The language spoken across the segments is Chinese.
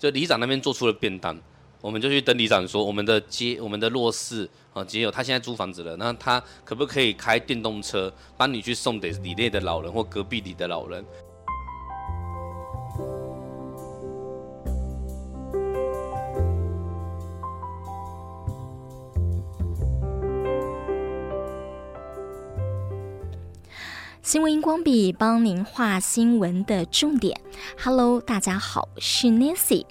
就里长那边做出了便当，我们就去跟里长说，我们的街，我们的弱势啊街友，他现在租房子了，那他可不可以开电动车帮你去送给里内的老人或隔壁里的老人？新闻荧光笔帮您画新闻的重点。Hello，大家好，我是 Nancy。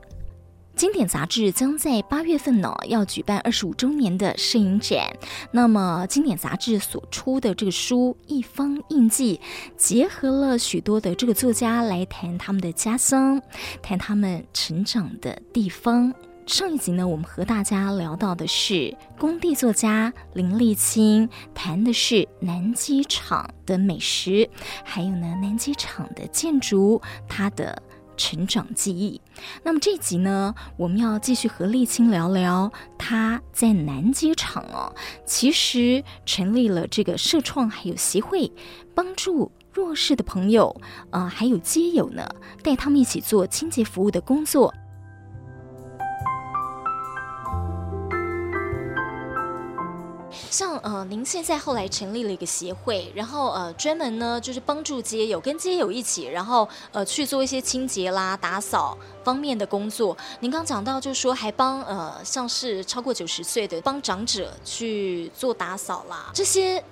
经典杂志将在八月份呢要举办二十五周年的摄影展。那么，经典杂志所出的这个书《一方印记》，结合了许多的这个作家来谈他们的家乡，谈他们成长的地方。上一集呢，我们和大家聊到的是工地作家林立青，谈的是南机场的美食，还有呢南机场的建筑，他的成长记忆。那么这集呢，我们要继续和立青聊聊他在南机场哦，其实成立了这个社创还有协会，帮助弱势的朋友，呃，还有街友呢，带他们一起做清洁服务的工作。像呃，您现在后来成立了一个协会，然后呃，专门呢就是帮助街友跟街友一起，然后呃去做一些清洁啦、打扫方面的工作。您刚讲到就是说还帮呃像是超过九十岁的帮长者去做打扫啦，这些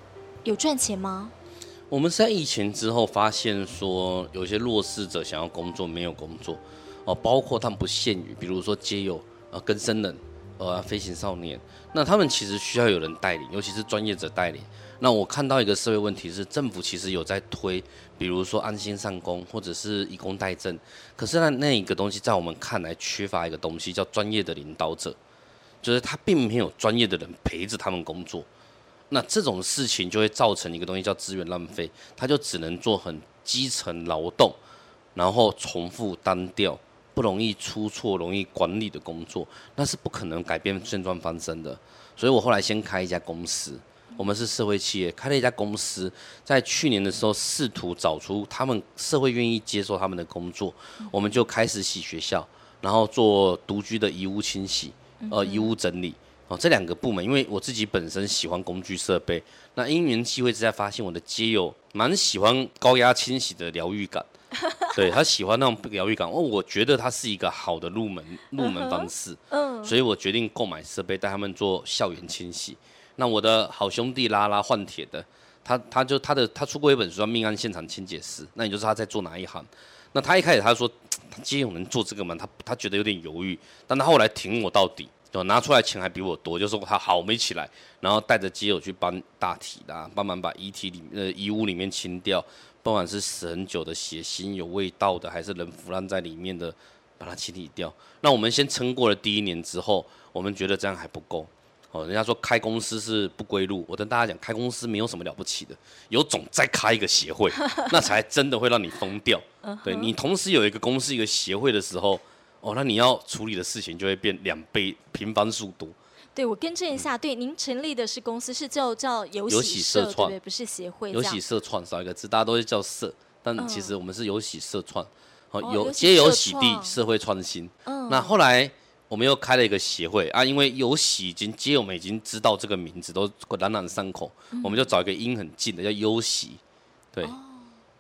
有赚钱吗？我们在疫情之后发现说，有些弱势者想要工作没有工作哦，包括他们不限于，比如说街友啊、更生人。呃，飞行少年，那他们其实需要有人带领，尤其是专业者带领。那我看到一个社会问题是，政府其实有在推，比如说安心上工或者是以工代賑，可是那那一个东西在我们看来缺乏一个东西，叫专业的领导者，就是他并没有专业的人陪着他们工作。那这种事情就会造成一个东西叫资源浪费，他就只能做很基层劳动，然后重复单调。不容易出错、容易管理的工作，那是不可能改变现状翻身的。所以我后来先开一家公司，我们是社会企业，开了一家公司，在去年的时候试图找出他们社会愿意接受他们的工作，我们就开始洗学校，然后做独居的遗物清洗，呃，遗物整理哦，这两个部门，因为我自己本身喜欢工具设备，那因缘际会之下发现我的街友蛮喜欢高压清洗的疗愈感。对，他喜欢那种疗愈感，哦，我觉得它是一个好的入门入门方式，嗯，所以我决定购买设备带他们做校园清洗。那我的好兄弟拉拉换铁的，他他就他的他出过一本书叫《命案现场清洁师》，那你就知道他在做哪一行。那他一开始他说 他街友能做这个吗？他他觉得有点犹豫，但他后来挺我到底，就拿出来钱还比我多，就说他好，我们一起来，然后带着基友去搬大体啦，帮忙把遗体里呃遗物里面清掉。不管是死很久的血腥有味道的，还是人腐烂在里面的，把它清理掉。那我们先撑过了第一年之后，我们觉得这样还不够。哦，人家说开公司是不归路，我跟大家讲，开公司没有什么了不起的，有种再开一个协会，那才真的会让你疯掉。对，你同时有一个公司一个协会的时候，哦，那你要处理的事情就会变两倍平方速度。对，我更正一下，对，您成立的是公司，是叫叫有喜社，社创，对不对？不是协会。有喜社创少一个字，大家都是叫社，但其实我们是有喜社创，好、嗯、有皆有喜地社会创新。嗯。那后来我们又开了一个协会啊，因为有喜已经街友们已经知道这个名字，都朗朗上口，嗯、我们就找一个音很近的叫优喜，对，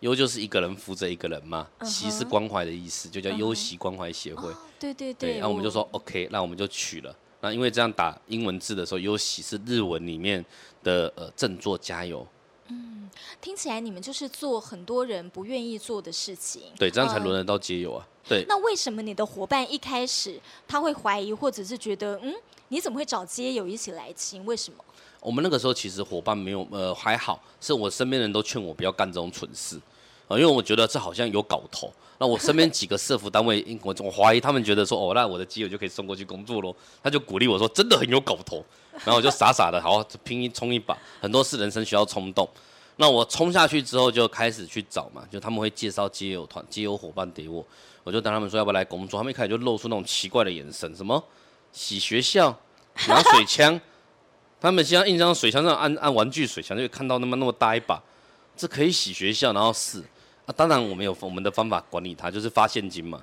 优、哦、就是一个人扶着一个人嘛，喜、嗯、是关怀的意思，就叫优喜关怀协会、嗯。对对对。那我们就说 OK，那我们就取了。那因为这样打英文字的时候，优喜是日文里面的呃振作加油。嗯，听起来你们就是做很多人不愿意做的事情。对，这样才轮得到街友啊。嗯、对。那为什么你的伙伴一开始他会怀疑，或者是觉得嗯，你怎么会找街友一起来亲？为什么？我们那个时候其实伙伴没有呃还好，是我身边人都劝我不要干这种蠢事。啊，因为我觉得这好像有搞头。那我身边几个社服单位，我我怀疑他们觉得说，哦，那我的基友就可以送过去工作喽。他就鼓励我说，真的很有搞头。然后我就傻傻的，好拼一冲一把。很多事人生需要冲动。那我冲下去之后，就开始去找嘛，就他们会介绍基友团、基友伙伴给我。我就当他们说要不要来工作，他们一开始就露出那种奇怪的眼神，什么洗学校、拿水枪。他们先印象水枪上按按玩具水枪，就看到那么那么大一把，这可以洗学校，然后是。啊，当然我们有我们的方法管理它，就是发现金嘛。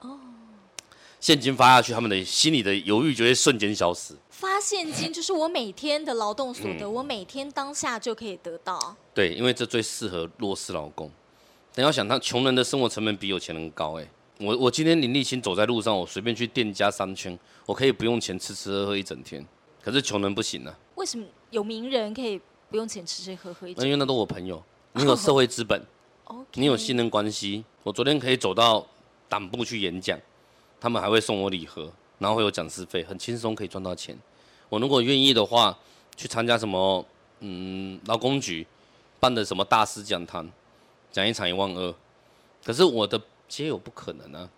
哦，现金发下去，他们的心里的犹豫就会瞬间消失。发现金就是我每天的劳动所得，嗯、我每天当下就可以得到。对，因为这最适合弱势劳工。等要想，他穷人的生活成本比有钱人高。哎，我我今天林立清走在路上，我随便去店家商圈，我可以不用钱吃吃喝喝一整天。可是穷人不行啊。为什么有名人可以不用钱吃吃喝喝一整天？因为那都我朋友，你有社会资本。你有信任关系，我昨天可以走到党部去演讲，他们还会送我礼盒，然后会有讲师费，很轻松可以赚到钱。我如果愿意的话，去参加什么嗯劳工局办的什么大师讲堂，讲一场一万二。可是我的皆有不可能啊，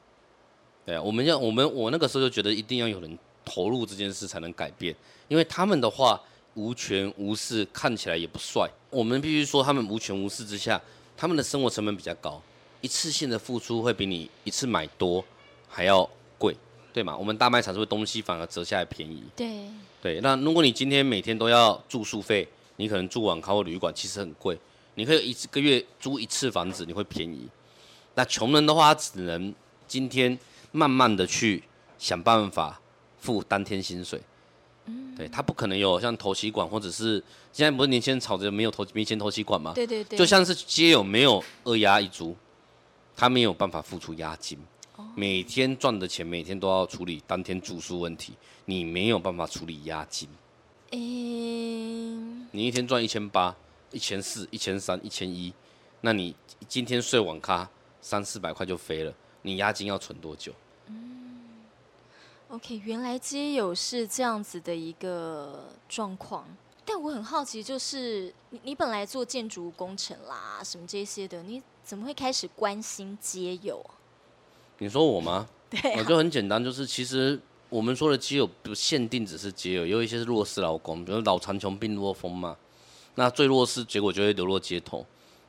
对啊，我们要我们我那个时候就觉得一定要有人投入这件事才能改变，因为他们的话无权无势，看起来也不帅。我们必须说他们无权无势之下。他们的生活成本比较高，一次性的付出会比你一次买多还要贵，对吗？我们大卖场是不是东西反而折下来便宜？对对。那如果你今天每天都要住宿费，你可能住网咖或旅馆，其实很贵。你可以一个月租一次房子，你会便宜。那穷人的话，只能今天慢慢的去想办法付当天薪水。嗯，对，他不可能有像投期管，或者是现在不是年轻人吵着没有投没钱投期管吗？对对对，就像是街友没有二押一租，他没有办法付出押金，哦、每天赚的钱每天都要处理当天住宿问题，你没有办法处理押金。欸、你一天赚一千八、一千四、一千三、一千一，那你今天睡网咖三四百块就飞了，你押金要存多久？OK，原来街友是这样子的一个状况，但我很好奇，就是你你本来做建筑工程啦，什么这些的，你怎么会开始关心街友？你说我吗？对、啊，我就很简单，就是其实我们说的街友不限定只是街友，有一些是弱势劳工，比如老残穷病弱风嘛，那最弱势结果就会流落街头，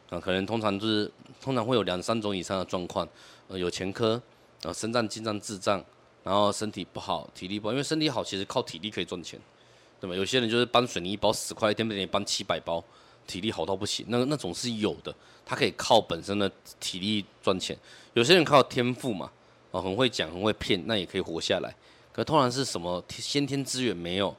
啊，可能通常就是通常会有两三种以上的状况，呃，有前科，啊，身障、精障、智障。然后身体不好，体力不好，因为身体好其实靠体力可以赚钱，对吧？有些人就是搬水泥一包十块，一天被你搬七百包，体力好到不行，那那种是有的，他可以靠本身的体力赚钱。有些人靠天赋嘛，啊，很会讲，很会骗，那也可以活下来。可通常是什么先天资源没有，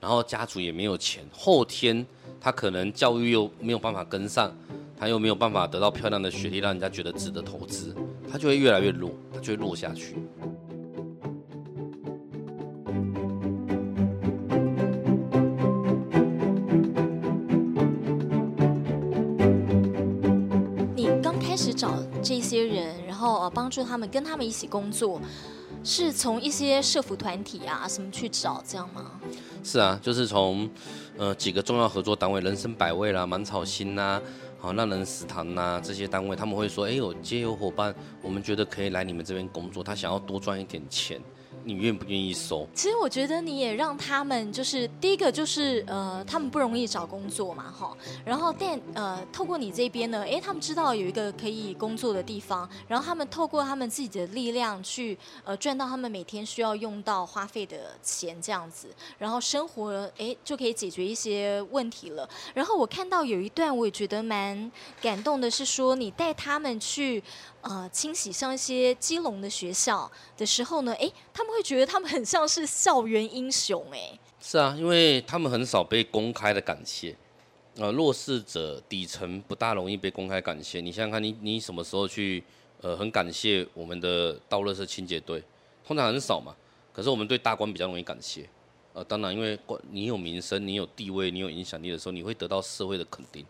然后家族也没有钱，后天他可能教育又没有办法跟上，他又没有办法得到漂亮的学历，让人家觉得值得投资，他就会越来越弱，他就会弱下去。帮助他们，跟他们一起工作，是从一些社服团体啊什么去找这样吗？是啊，就是从呃几个重要合作单位，人生百味啦、满草心呐、好让人食堂呐这些单位，他们会说，哎呦，街友伙伴，我们觉得可以来你们这边工作，他想要多赚一点钱。你愿不愿意收？其实我觉得你也让他们就是第一个就是呃，他们不容易找工作嘛，哈。然后但呃，透过你这边呢，诶，他们知道有一个可以工作的地方，然后他们透过他们自己的力量去呃赚到他们每天需要用到花费的钱这样子，然后生活诶就可以解决一些问题了。然后我看到有一段我也觉得蛮感动的，是说你带他们去。呃，清洗像一些基隆的学校的时候呢，哎，他们会觉得他们很像是校园英雄，哎。是啊，因为他们很少被公开的感谢，呃，弱势者底层不大容易被公开感谢。你想想看，你你什么时候去呃很感谢我们的道乐社清洁队？通常很少嘛。可是我们对大官比较容易感谢，呃，当然因为你有名声、你有地位、你有影响力的时候，你会得到社会的肯定。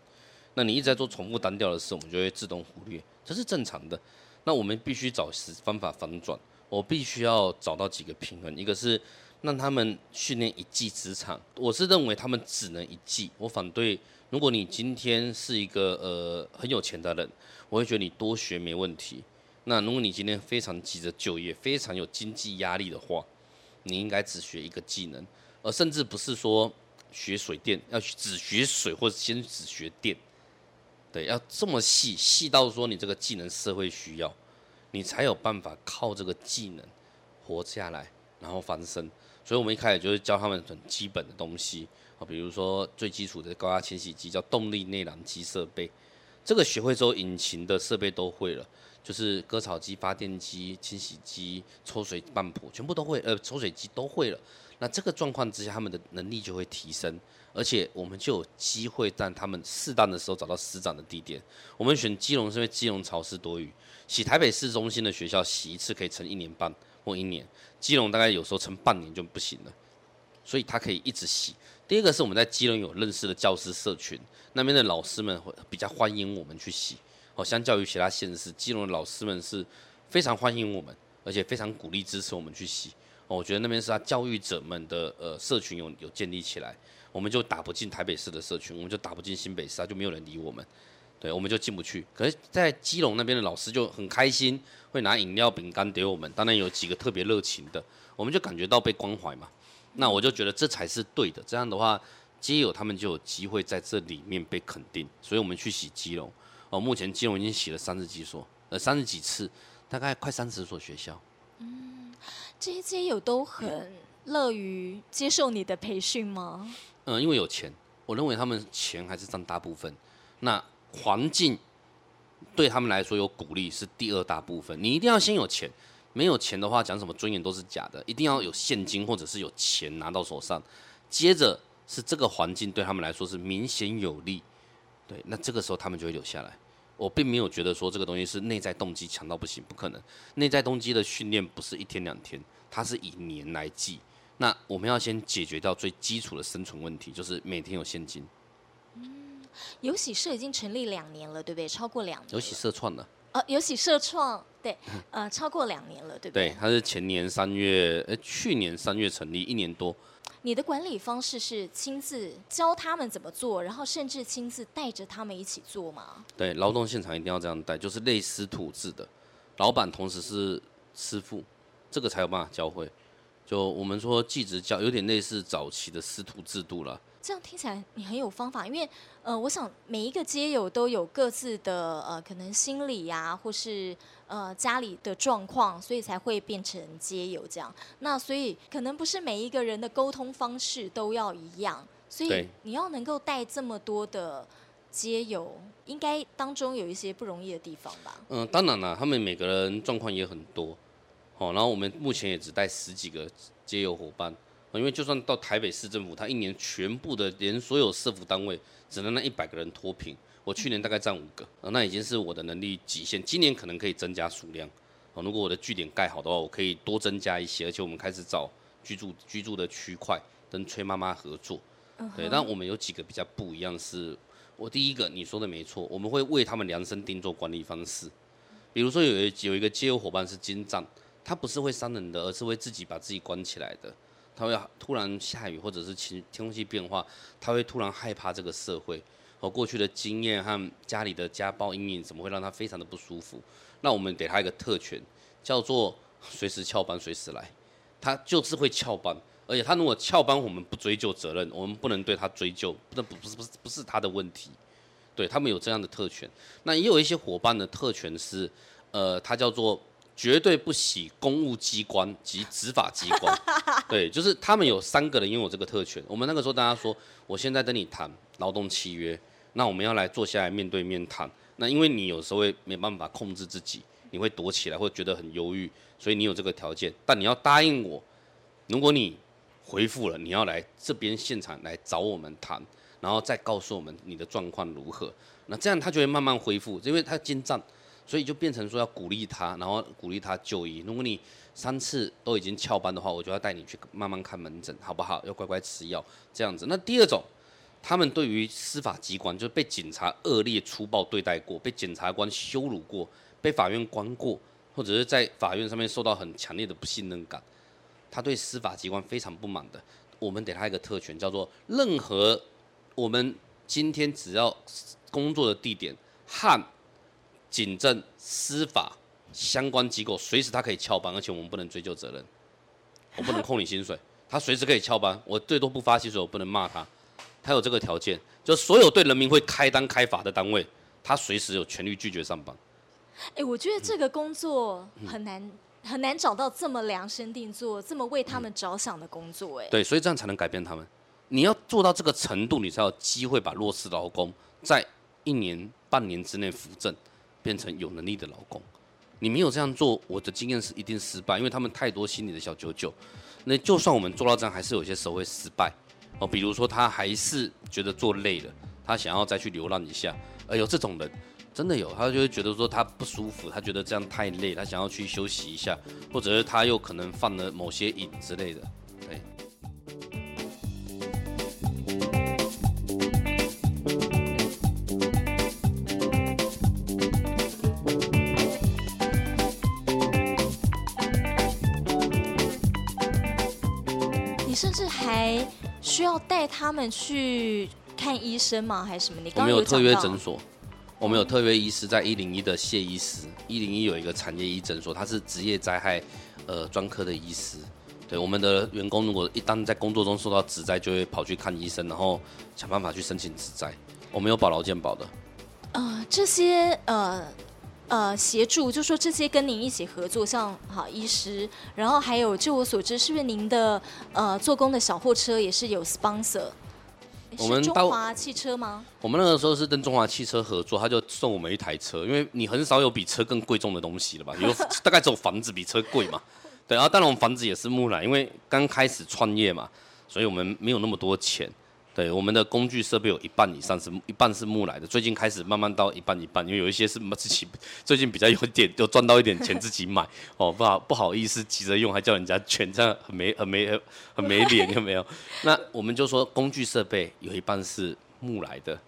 那你一直在做重复单调的事，我们就会自动忽略。这是正常的，那我们必须找方法反转。我必须要找到几个平衡，一个是让他们训练一技之长。我是认为他们只能一技，我反对。如果你今天是一个呃很有钱的人，我会觉得你多学没问题。那如果你今天非常急着就业，非常有经济压力的话，你应该只学一个技能，而甚至不是说学水电要只学水，或者先只学电。要这么细，细到说你这个技能社会需要，你才有办法靠这个技能活下来，然后翻身。所以我们一开始就是教他们很基本的东西啊，比如说最基础的高压清洗机叫动力内燃机设备，这个学会之后，引擎的设备都会了，就是割草机、发电机、清洗机、抽水半谱，全部都会，呃，抽水机都会了。那这个状况之下，他们的能力就会提升，而且我们就有机会在他们适当的时候找到施展的地点。我们选基隆是因为基隆潮湿多雨，洗台北市中心的学校洗一次可以撑一年半或一年，基隆大概有时候撑半年就不行了，所以它可以一直洗。第二个是我们在基隆有认识的教师社群，那边的老师们会比较欢迎我们去洗哦，相较于其他县市，基隆的老师们是非常欢迎我们，而且非常鼓励支持我们去洗。哦我觉得那边是他教育者们的呃社群有有建立起来，我们就打不进台北市的社群，我们就打不进新北市，他就没有人理我们，对，我们就进不去。可是，在基隆那边的老师就很开心，会拿饮料饼干给我们，当然有几个特别热情的，我们就感觉到被关怀嘛。那我就觉得这才是对的，这样的话，基友他们就有机会在这里面被肯定，所以我们去洗基隆。哦，目前基隆已经洗了三十几所，呃，三十几次，大概快三十所学校。嗯。这些街友都很乐于接受你的培训吗？嗯，因为有钱，我认为他们钱还是占大部分。那环境对他们来说有鼓励是第二大部分。你一定要先有钱，没有钱的话，讲什么尊严都是假的。一定要有现金或者是有钱拿到手上，接着是这个环境对他们来说是明显有利。对，那这个时候他们就会留下来。我并没有觉得说这个东西是内在动机强到不行，不可能。内在动机的训练不是一天两天，它是以年来计。那我们要先解决掉最基础的生存问题，就是每天有现金。嗯，有喜社已经成立两年了，对不对？超过两年。有喜社创的。呃，有喜社创，对，呃，超过两年了，对不对？对，它是前年三月，呃，去年三月成立，一年多。你的管理方式是亲自教他们怎么做，然后甚至亲自带着他们一起做吗？对，劳动现场一定要这样带，就是类师徒制的，老板同时是师傅，这个才有办法教会。就我们说继职教，有点类似早期的师徒制度了。这样听起来你很有方法，因为呃，我想每一个街友都有各自的呃，可能心理呀、啊，或是呃家里的状况，所以才会变成街友这样。那所以可能不是每一个人的沟通方式都要一样，所以你要能够带这么多的街友，应该当中有一些不容易的地方吧？嗯、呃，当然了，他们每个人状况也很多，哦，然后我们目前也只带十几个街友伙伴。因为就算到台北市政府，他一年全部的连所有社服单位只能让一百个人脱贫。我去年大概占五个，那已经是我的能力极限。今年可能可以增加数量，如果我的据点盖好的话，我可以多增加一些。而且我们开始找居住居住的区块跟崔妈妈合作。对，但我们有几个比较不一样，是我第一个你说的没错，我们会为他们量身定做管理方式。比如说有一有一个街友伙伴是精障，他不是会伤人的，而是会自己把自己关起来的。他会突然下雨，或者是天天气变化，他会突然害怕这个社会。和过去的经验和家里的家暴阴影，怎么会让他非常的不舒服？那我们给他一个特权，叫做随时翘班，随时来。他就是会翘班，而且他如果翘班，我们不追究责任，我们不能对他追究，那不不是不是不是他的问题。对，他们有这样的特权。那也有一些伙伴的特权是，呃，他叫做。绝对不洗公务机关及执法机关，对，就是他们有三个人拥有这个特权。我们那个时候大家说，我现在跟你谈劳动契约，那我们要来坐下来面对面谈。那因为你有时候会没办法控制自己，你会躲起来，会觉得很忧郁，所以你有这个条件。但你要答应我，如果你回复了，你要来这边现场来找我们谈，然后再告诉我们你的状况如何。那这样他就会慢慢恢复，因为他精湛。所以就变成说要鼓励他，然后鼓励他就医。如果你三次都已经翘班的话，我就要带你去慢慢看门诊，好不好？要乖乖吃药，这样子。那第二种，他们对于司法机关就是被警察恶劣粗暴对待过，被检察官羞辱过，被法院关过，或者是在法院上面受到很强烈的不信任感，他对司法机关非常不满的。我们给他一个特权，叫做任何我们今天只要工作的地点和。警政、司法相关机构随时他可以翘班，而且我们不能追究责任，我不能扣你薪水，他随时可以翘班，我最多不发薪水，我不能骂他，他有这个条件，就所有对人民会开单开罚的单位，他随时有权利拒绝上班。哎，我觉得这个工作很难、嗯、很难找到这么量身定做、这么为他们着想的工作，哎，对，所以这样才能改变他们。你要做到这个程度，你才有机会把弱势劳工在一年半年之内扶正。变成有能力的老公，你没有这样做，我的经验是一定失败，因为他们太多心里的小九九。那就算我们做到这样，还是有些时候会失败哦。比如说他还是觉得做累了，他想要再去流浪一下。哎呦，这种人真的有，他就会觉得说他不舒服，他觉得这样太累，他想要去休息一下，或者是他又可能犯了某些瘾之类的。他们去看医生吗？还是什么？你刚刚有特约诊所，我们有特约医师在一零一的谢医师，一零一有一个产业医诊所，他是职业灾害呃专科的医师。对，我们的员工如果一旦在工作中受到职灾，就会跑去看医生，然后想办法去申请职灾。我们有保劳健保的。呃，这些呃。呃，协助就说这些跟您一起合作，像好医师，然后还有，据我所知，是不是您的呃做工的小货车也是有 sponsor？我们中华汽车吗？我们那个时候是跟中华汽车合作，他就送我们一台车，因为你很少有比车更贵重的东西了吧？有大概只有房子比车贵嘛？对，然后当然我们房子也是木兰，因为刚开始创业嘛，所以我们没有那么多钱。对，我们的工具设备有一半以上是一半是木来的，最近开始慢慢到一半一半，因为有一些是自己最近比较有点，就赚到一点钱自己买哦，不好不好意思急着用，还叫人家卷，这样很没很没很没脸，有没有？那我们就说工具设备有一半是木来的，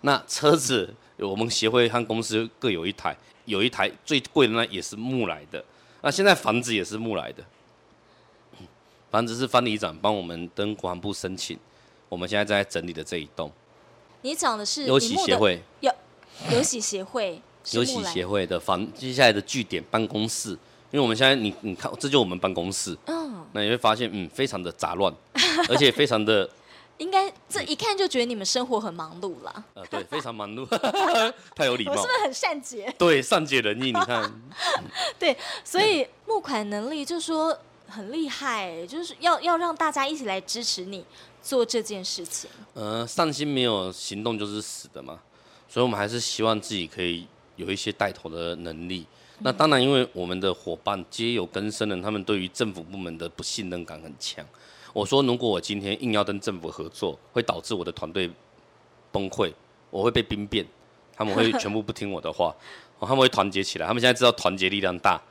那车子我们协会和公司各有一台，有一台最贵的那也是木来的，那现在房子也是木来的，房子是翻里长帮我们跟国防部申请。我们现在在整理的这一栋，你讲的是游喜协会，有优喜协会，游喜 协会的房接下来的据点办公室，因为我们现在你你看，这就是我们办公室，嗯，那你会发现，嗯，非常的杂乱，而且非常的，应该这一看就觉得你们生活很忙碌啦，呃，对，非常忙碌，太有礼貌，我是不是很善解？对，善解人意，你看，对，所以募款能力就是说很厉害，就是要要让大家一起来支持你。做这件事情，呃，上心没有行动就是死的嘛，所以我们还是希望自己可以有一些带头的能力。嗯、那当然，因为我们的伙伴皆有根生人，他们对于政府部门的不信任感很强。我说，如果我今天硬要跟政府合作，会导致我的团队崩溃，我会被兵变，他们会全部不听我的话，他们会团结起来。他们现在知道团结力量大，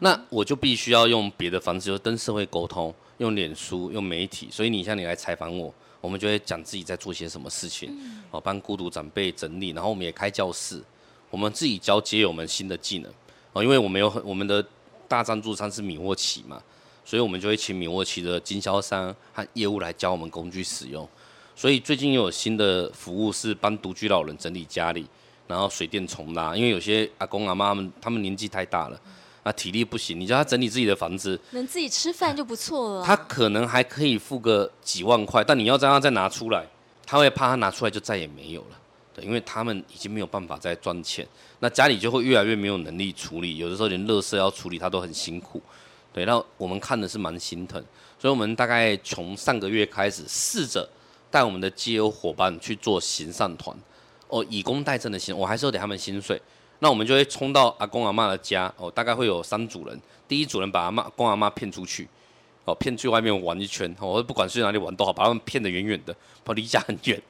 那我就必须要用别的方式，就跟社会沟通。用脸书，用媒体，所以你像你来采访我，我们就会讲自己在做些什么事情，哦、嗯，帮孤独长辈整理，然后我们也开教室，我们自己教街友们新的技能，哦，因为我们有很我们的大赞助商是米沃奇嘛，所以我们就会请米沃奇的经销商和业务来教我们工具使用，所以最近又有新的服务是帮独居老人整理家里，然后水电重拉，因为有些阿公阿妈他们他们年纪太大了。啊，体力不行，你叫他整理自己的房子，能自己吃饭就不错了。他可能还可以付个几万块，但你要让他再拿出来，他会怕他拿出来就再也没有了。对，因为他们已经没有办法再赚钱，那家里就会越来越没有能力处理，有的时候连垃圾要处理他都很辛苦。对，那我们看的是蛮心疼，所以我们大概从上个月开始试着带我们的街友伙伴去做行善团，哦，以工代赈的行，我还是要给他们薪水。那我们就会冲到阿公阿妈的家哦，大概会有三组人。第一组人把阿妈、公阿妈骗出去，哦，骗去外面玩一圈，哦，不管去哪里玩都好，把他们骗得远远的，跑离家很远。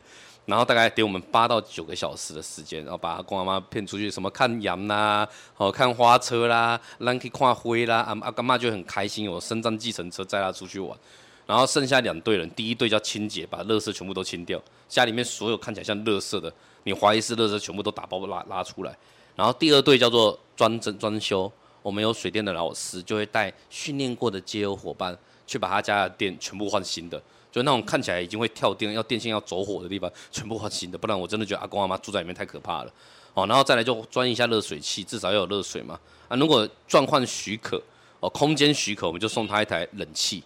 然后大概给我们八到九个小时的时间，然后把阿公阿妈骗出去，什么看羊啦，哦，看花车啦，让去看花啦，阿阿公阿妈就很开心，有身障计程车载他出去玩。然后剩下两队人，第一队叫清洁，把垃圾全部都清掉，家里面所有看起来像垃圾的，你怀疑是垃圾，全部都打包拉拉出来。然后第二队叫做装整装修，我们有水电的老师就会带训练过的街友伙伴去把他家的电全部换新的，就那种看起来已经会跳电、要电线要走火的地方全部换新的，不然我真的觉得阿公阿妈住在里面太可怕了。哦，然后再来就装一下热水器，至少要有热水嘛。啊，如果状况许可，哦，空间许可，我们就送他一台冷气。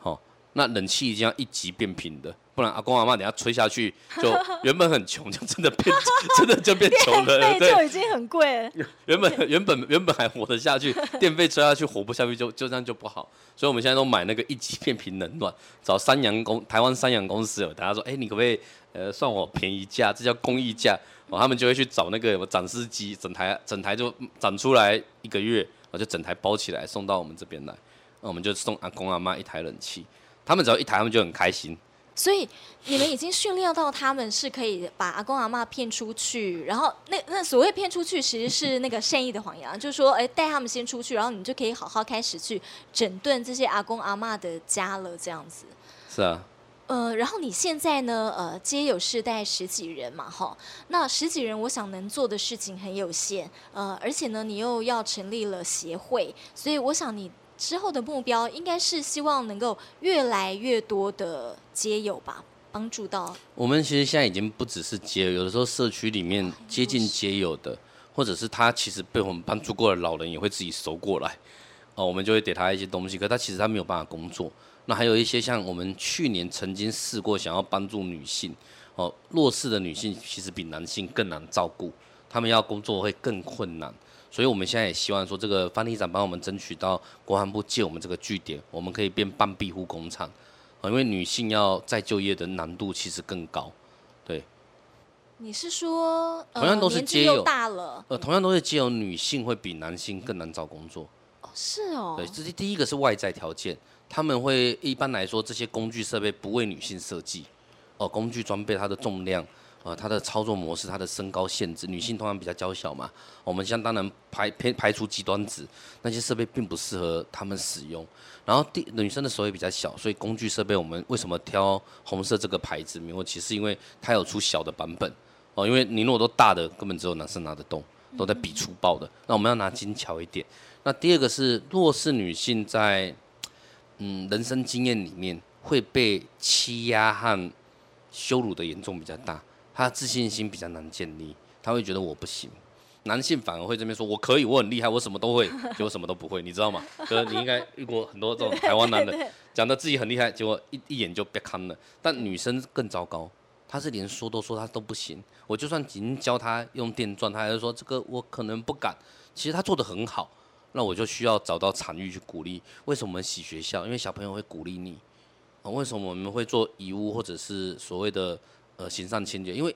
好，那冷气一定要一级变频的，不然阿公阿妈等下吹下去，就原本很穷，就真的变 真的就变穷了。对，就已经很贵了。原本原本原本还活得下去，电费吹下去活不下去就，就就这样就不好。所以我们现在都买那个一级变频冷暖，找三洋公台湾三洋公司有，大家说，哎、欸，你可不可以呃算我便宜价？这叫公益价。哦，他们就会去找那个有展示机，整台整台就展出来一个月，我就整台包起来送到我们这边来。那我们就送阿公阿妈一台冷气，他们只要一台，他们就很开心。所以你们已经训练到他们是可以把阿公阿妈骗出去，然后那那所谓骗出去，其实是那个善意的谎言，就是说，哎，带他们先出去，然后你就可以好好开始去整顿这些阿公阿妈的家了，这样子。是啊。呃，然后你现在呢？呃，街友是带十几人嘛，哈。那十几人，我想能做的事情很有限。呃，而且呢，你又要成立了协会，所以我想你之后的目标应该是希望能够越来越多的街友吧，帮助到。我们其实现在已经不只是街友，有的时候社区里面接近街友的，或者是他其实被我们帮助过的老人，也会自己收过来。哦，我们就会给他一些东西，可他其实他没有办法工作。那还有一些像我们去年曾经试过想要帮助女性，哦，弱势的女性其实比男性更难照顾，他们要工作会更困难，所以我们现在也希望说，这个范里长帮我们争取到国防部借我们这个据点，我们可以变半庇护工厂，啊，因为女性要再就业的难度其实更高，对。你是说，同样都是街友，大了，呃，同样都是街友，女性会比男性更难找工作。哦，是哦。对，这是第一个是外在条件。他们会一般来说，这些工具设备不为女性设计，哦，工具装备它的重量，啊，它的操作模式，它的身高限制，女性通常比较娇小嘛，我们相当然排排排除极端值，那些设备并不适合他们使用。然后第女生的手也比较小，所以工具设备我们为什么挑红色这个牌子？没有，其实因为它有出小的版本，哦，因为你如果都大的，根本只有男生拿得动，都在比粗暴的，那我们要拿精巧一点。那第二个是弱势女性在。嗯，人生经验里面会被欺压和羞辱的严重比较大，他自信心比较难建立，他会觉得我不行。男性反而会这边说我可以，我很厉害，我什么都会，结果什么都不会，你知道吗？哥，你应该遇过很多这种台湾男人，讲的自己很厉害，结果一一眼就被坑了。但女生更糟糕，她是连说都说她都不行，我就算已经教她用电钻，她还是说这个我可能不敢。其实她做的很好。那我就需要找到场域去鼓励。为什么我们洗学校？因为小朋友会鼓励你。啊，为什么我们会做遗物或者是所谓的呃行善清洁？因为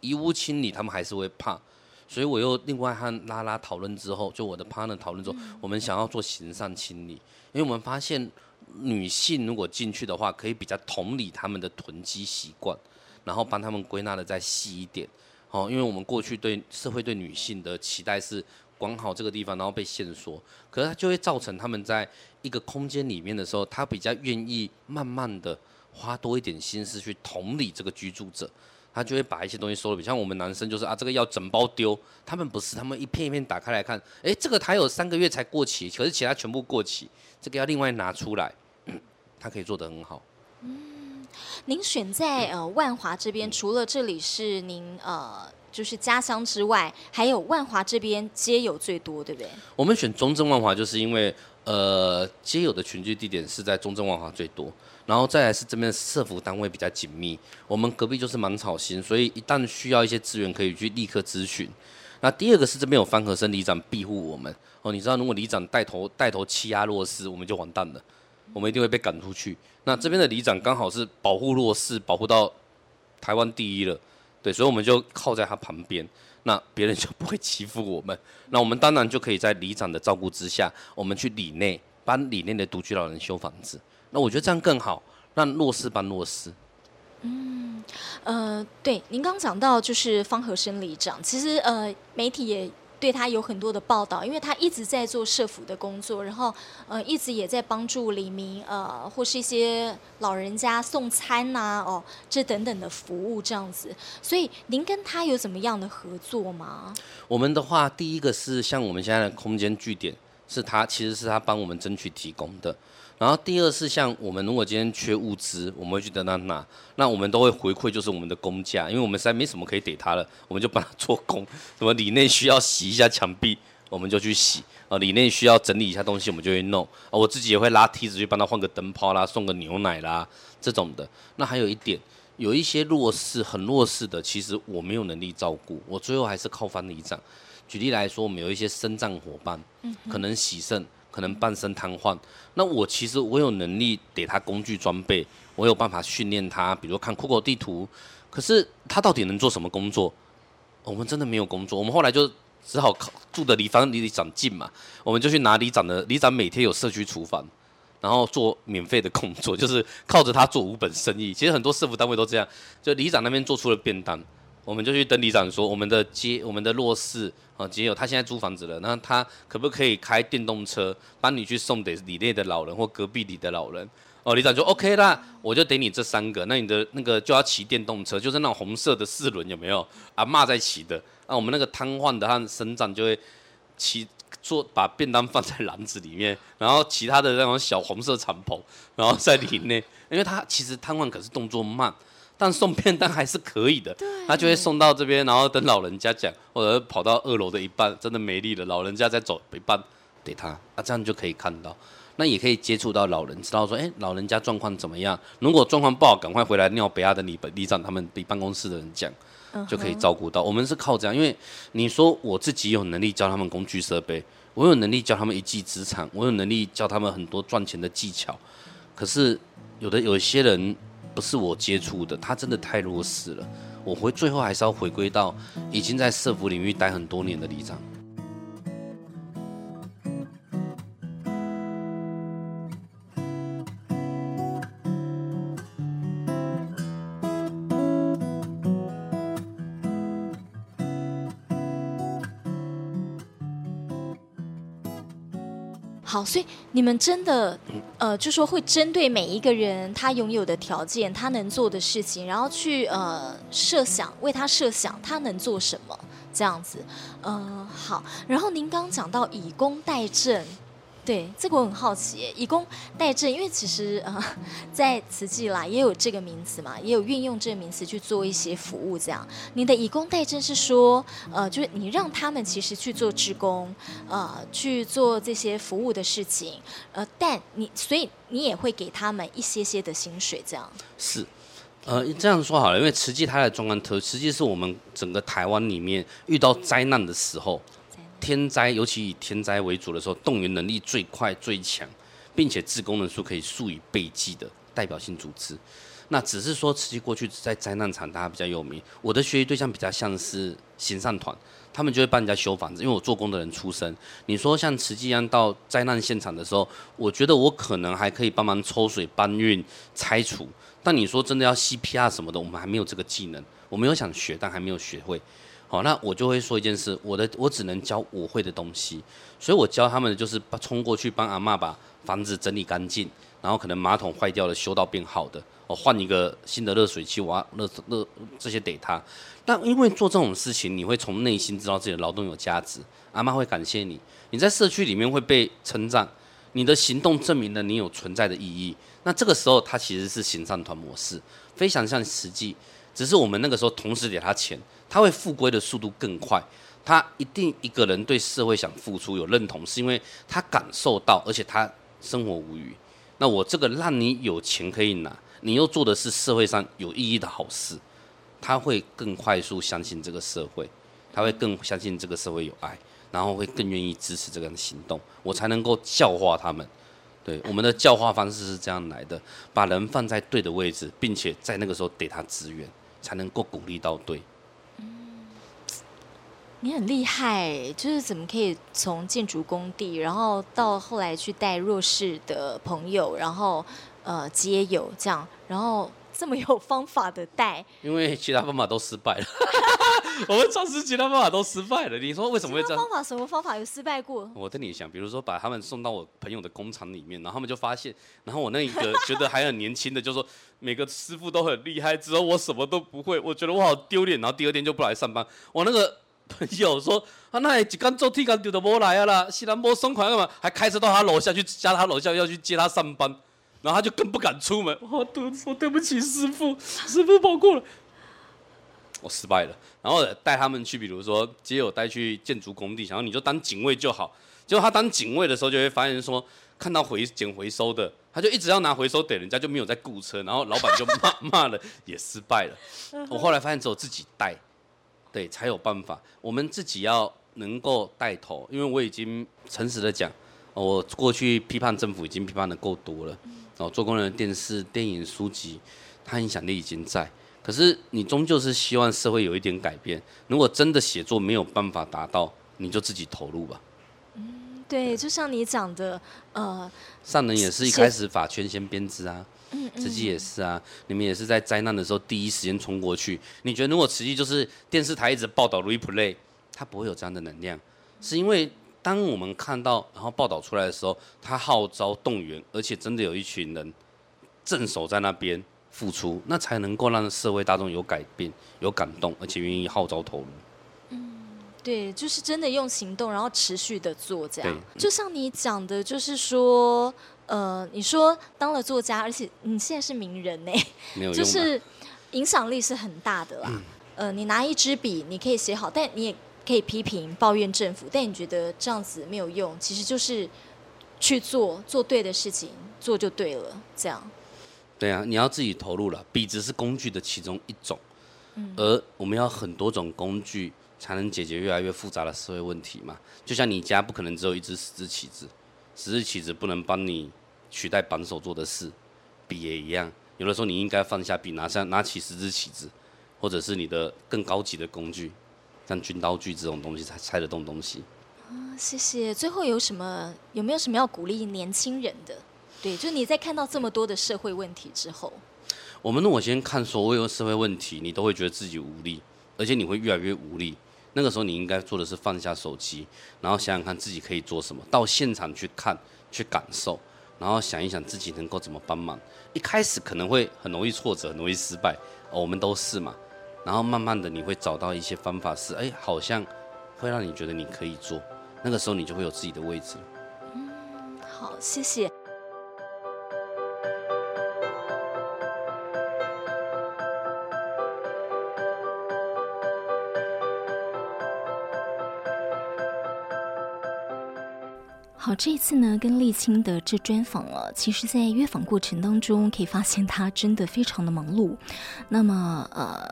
遗物清理他们还是会怕。所以我又另外和拉拉讨论之后，就我的 partner 讨论之后，我们想要做行善清理，因为我们发现女性如果进去的话，可以比较同理他们的囤积习惯，然后帮他们归纳的再细一点。哦，因为我们过去对社会对女性的期待是。管好这个地方，然后被限缩，可是它就会造成他们在一个空间里面的时候，他比较愿意慢慢的花多一点心思去同理这个居住者，他就会把一些东西收了。比像我们男生就是啊，这个要整包丢，他们不是，他们一片一片打开来看，哎，这个还有三个月才过期，可是其他全部过期，这个要另外拿出来，他可以做得很好。嗯，您选在呃万华这边，除了这里是您呃。就是家乡之外，还有万华这边街友最多，对不对？我们选中正万华，就是因为呃街友的群聚地点是在中正万华最多，然后再来是这边的社福单位比较紧密。我们隔壁就是芒草心，所以一旦需要一些资源，可以去立刻咨询。那第二个是这边有方和生里长庇护我们哦，你知道如果里长带头带头欺压弱势，我们就完蛋了，我们一定会被赶出去。那这边的里长刚好是保护弱势，保护到台湾第一了。对，所以我们就靠在他旁边，那别人就不会欺负我们。那我们当然就可以在里长的照顾之下，我们去里内帮里内的独居老人修房子。那我觉得这样更好，让弱势帮弱势。嗯，呃，对，您刚讲到就是方和生里长，其实呃，媒体也。对他有很多的报道，因为他一直在做社福的工作，然后呃一直也在帮助李明呃或是一些老人家送餐呐、啊、哦这等等的服务这样子，所以您跟他有怎么样的合作吗？我们的话，第一个是像我们现在的空间据点，是他其实是他帮我们争取提供的。然后第二是像我们如果今天缺物资，我们会去等他拿，那我们都会回馈就是我们的工价，因为我们实在没什么可以给他了，我们就帮他做工。什么里内需要洗一下墙壁，我们就去洗。啊，里面需要整理一下东西，我们就会弄。啊，我自己也会拉梯子去帮他换个灯泡啦，送个牛奶啦这种的。那还有一点，有一些弱势、很弱势的，其实我没有能力照顾，我最后还是靠翻里长。举例来说，我们有一些身障伙伴，可能洗肾，可能半身瘫痪。那我其实我有能力给他工具装备，我有办法训练他，比如看酷狗地图。可是他到底能做什么工作？我们真的没有工作。我们后来就只好靠住的离反正离里长近嘛，我们就去拿里长的。里长每天有社区厨房，然后做免费的工作，就是靠着他做五本生意。其实很多社福单位都这样，就里长那边做出了便当。我们就去登里长说，我们的街，我们的弱势啊，街友他现在租房子了，那他可不可以开电动车帮你去送给里内的老人或隔壁里的老人？哦，里长就 OK 啦，我就给你这三个，那你的那个就要骑电动车，就是那种红色的四轮有没有？阿嬷在骑的，那我们那个瘫痪的和身长就会骑做把便当放在篮子里面，然后其他的那种小红色敞篷，然后在里面，因为他其实瘫痪可是动作慢。但送便当还是可以的，他就会送到这边，然后等老人家讲，或者跑到二楼的一半，真的没力了，老人家再走一半给他，啊，这样就可以看到，那也可以接触到老人，知道说，哎，老人家状况怎么样？如果状况不好，赶快回来尿北亚的里里长他们比办公室的人讲，就可以照顾到。我们是靠这样，因为你说我自己有能力教他们工具设备，我有能力教他们一技之长，我有能力教他们很多赚钱的技巧，可是有的有一些人。不是我接触的，他真的太弱势了。我回最后还是要回归到已经在社福领域待很多年的里长。好，所以你们真的，呃，就说会针对每一个人他拥有的条件，他能做的事情，然后去呃设想，为他设想他能做什么，这样子，呃，好。然后您刚讲到以工代赈。对，这个我很好奇，以工代賑，因为其实呃，在慈济啦也有这个名词嘛，也有运用这个名词去做一些服务。这样，你的以工代賑是说，呃，就是你让他们其实去做职工，呃，去做这些服务的事情，呃，但你所以你也会给他们一些些的薪水，这样。是，呃，这样说好了，因为慈济它的专案特，实际是我们整个台湾里面遇到灾难的时候。天灾，尤其以天灾为主的时候，动员能力最快最强，并且志工人数可以数以倍计的代表性组织。那只是说，慈济过去在灾难场大家比较有名。我的学习对象比较像是行善团，他们就会帮人家修房子。因为我做工的人出身，你说像慈济一样到灾难现场的时候，我觉得我可能还可以帮忙抽水、搬运、拆除。但你说真的要 CPR 什么的，我们还没有这个技能。我没有想学，但还没有学会。好，那我就会说一件事，我的我只能教我会的东西，所以我教他们的就是冲过去帮阿嬷把房子整理干净，然后可能马桶坏掉了修到变好的，我换一个新的热水器，我热热这些给他。那因为做这种事情，你会从内心知道自己的劳动有价值，阿嬷会感谢你，你在社区里面会被称赞，你的行动证明了你有存在的意义。那这个时候，他其实是行善团模式，非常像实际，只是我们那个时候同时给他钱。他会复归的速度更快，他一定一个人对社会想付出有认同，是因为他感受到，而且他生活无余。那我这个让你有钱可以拿，你又做的是社会上有意义的好事，他会更快速相信这个社会，他会更相信这个社会有爱，然后会更愿意支持这个人的行动，我才能够教化他们。对，我们的教化方式是这样来的，把人放在对的位置，并且在那个时候给他资源，才能够鼓励到对。你很厉害，就是怎么可以从建筑工地，然后到后来去带弱势的朋友，然后呃街友这样，然后这么有方法的带？因为其他方法都失败了，我们尝试其他方法都失败了。你说为什么会这样？方法什么方法有失败过？我跟你讲，比如说把他们送到我朋友的工厂里面，然后他们就发现，然后我那一个觉得还很年轻的就说每个师傅都很厉害，只有我什么都不会，我觉得我好丢脸，然后第二天就不来上班。我那个。朋友说：“啊，那几刚做铁干丢的无来啊啦，西兰波松款干嘛？还开车到他楼下去，加他楼下要去接他上班，然后他就更不敢出门。我对，我对不起师傅，师傅跑过了。我失败了。然后带他们去，比如说街友带去建筑工地，然后你就当警卫就好。结果他当警卫的时候，就会发现说，看到回捡回收的，他就一直要拿回收点，人家就没有在雇车，然后老板就骂 骂了，也失败了。我后来发现只有自己带，对，才有办法。我们自己要能够带头，因为我已经诚实的讲，我过去批判政府已经批判的够多了。哦，做工人的电视、电影、书籍，它影响力已经在。可是你终究是希望社会有一点改变。如果真的写作没有办法达到，你就自己投入吧。嗯，对，就像你讲的，呃，上人也是一开始法圈先编织啊，嗯，慈济也是啊，你们也是在灾难的时候第一时间冲过去。你觉得如果慈济就是电视台一直报道 replay，它不会有这样的能量，是因为当我们看到然后报道出来的时候，他号召动员，而且真的有一群人镇守在那边。付出，那才能够让社会大众有改变、有感动，而且愿意号召投入。嗯，对，就是真的用行动，然后持续的做这样。就像你讲的，就是说，呃，你说当了作家，而且你现在是名人 呢，就是影响力是很大的啦。嗯、呃，你拿一支笔，你可以写好，但你也可以批评、抱怨政府，但你觉得这样子没有用，其实就是去做做对的事情，做就对了，这样。对啊，你要自己投入了。笔只是工具的其中一种，而我们要很多种工具才能解决越来越复杂的社会问题嘛。就像你家不可能只有一只十字棋子，十字棋子不能帮你取代扳手做的事，笔也一样。有的时候你应该放下笔，拿上拿起十字棋子，或者是你的更高级的工具，像军刀锯这种东西才拆得动东西。啊，谢谢。最后有什么有没有什么要鼓励年轻人的？对，就你在看到这么多的社会问题之后，我们如果先看所有社会问题，你都会觉得自己无力，而且你会越来越无力。那个时候你应该做的是放下手机，然后想想看自己可以做什么，到现场去看、去感受，然后想一想自己能够怎么帮忙。一开始可能会很容易挫折，很容易失败，哦，我们都是嘛。然后慢慢的你会找到一些方法是，哎，好像会让你觉得你可以做。那个时候你就会有自己的位置。嗯，好，谢谢。好，这一次呢，跟丽青的这专访了，其实，在约访过程当中，可以发现他真的非常的忙碌。那么，呃，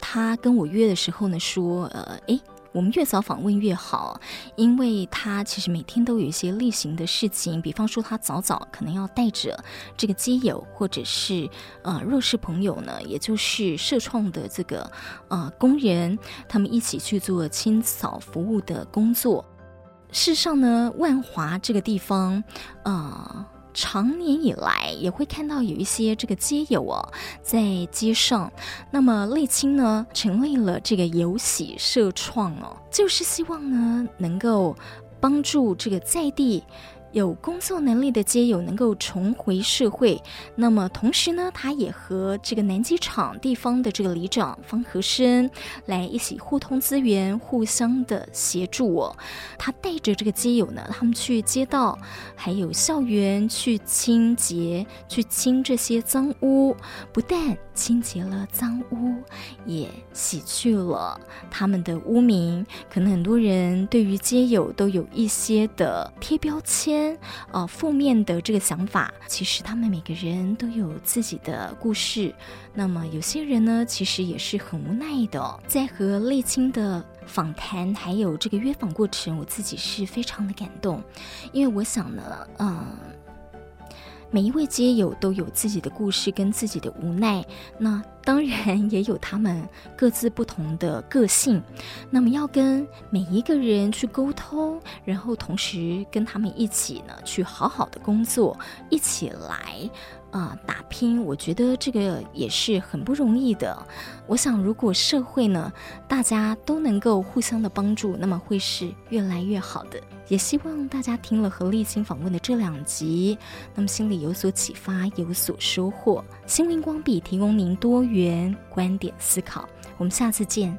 他跟我约的时候呢，说，呃，诶，我们越早访问越好，因为他其实每天都有一些例行的事情，比方说，他早早可能要带着这个基友或者是呃弱势朋友呢，也就是社创的这个呃工人，他们一起去做清扫服务的工作。事实上呢，万华这个地方，呃，常年以来也会看到有一些这个街友哦，在街上。那么沥青呢，成立了这个游戏社创哦，就是希望呢，能够帮助这个在地。有工作能力的街友能够重回社会，那么同时呢，他也和这个南机场地方的这个里长方和生来一起互通资源，互相的协助哦。他带着这个街友呢，他们去街道还有校园去清洁，去清这些脏污，不但清洁了脏污，也洗去了他们的污名。可能很多人对于街友都有一些的贴标签。呃，负面的这个想法，其实他们每个人都有自己的故事。那么有些人呢，其实也是很无奈的。在和丽青的访谈还有这个约访过程，我自己是非常的感动，因为我想呢，嗯、每一位街友都有自己的故事跟自己的无奈。那当然 也有他们各自不同的个性，那么要跟每一个人去沟通，然后同时跟他们一起呢去好好的工作，一起来。啊、打拼，我觉得这个也是很不容易的。我想，如果社会呢，大家都能够互相的帮助，那么会是越来越好的。也希望大家听了和丽青访问的这两集，那么心里有所启发，有所收获。心灵光笔提供您多元观点思考，我们下次见。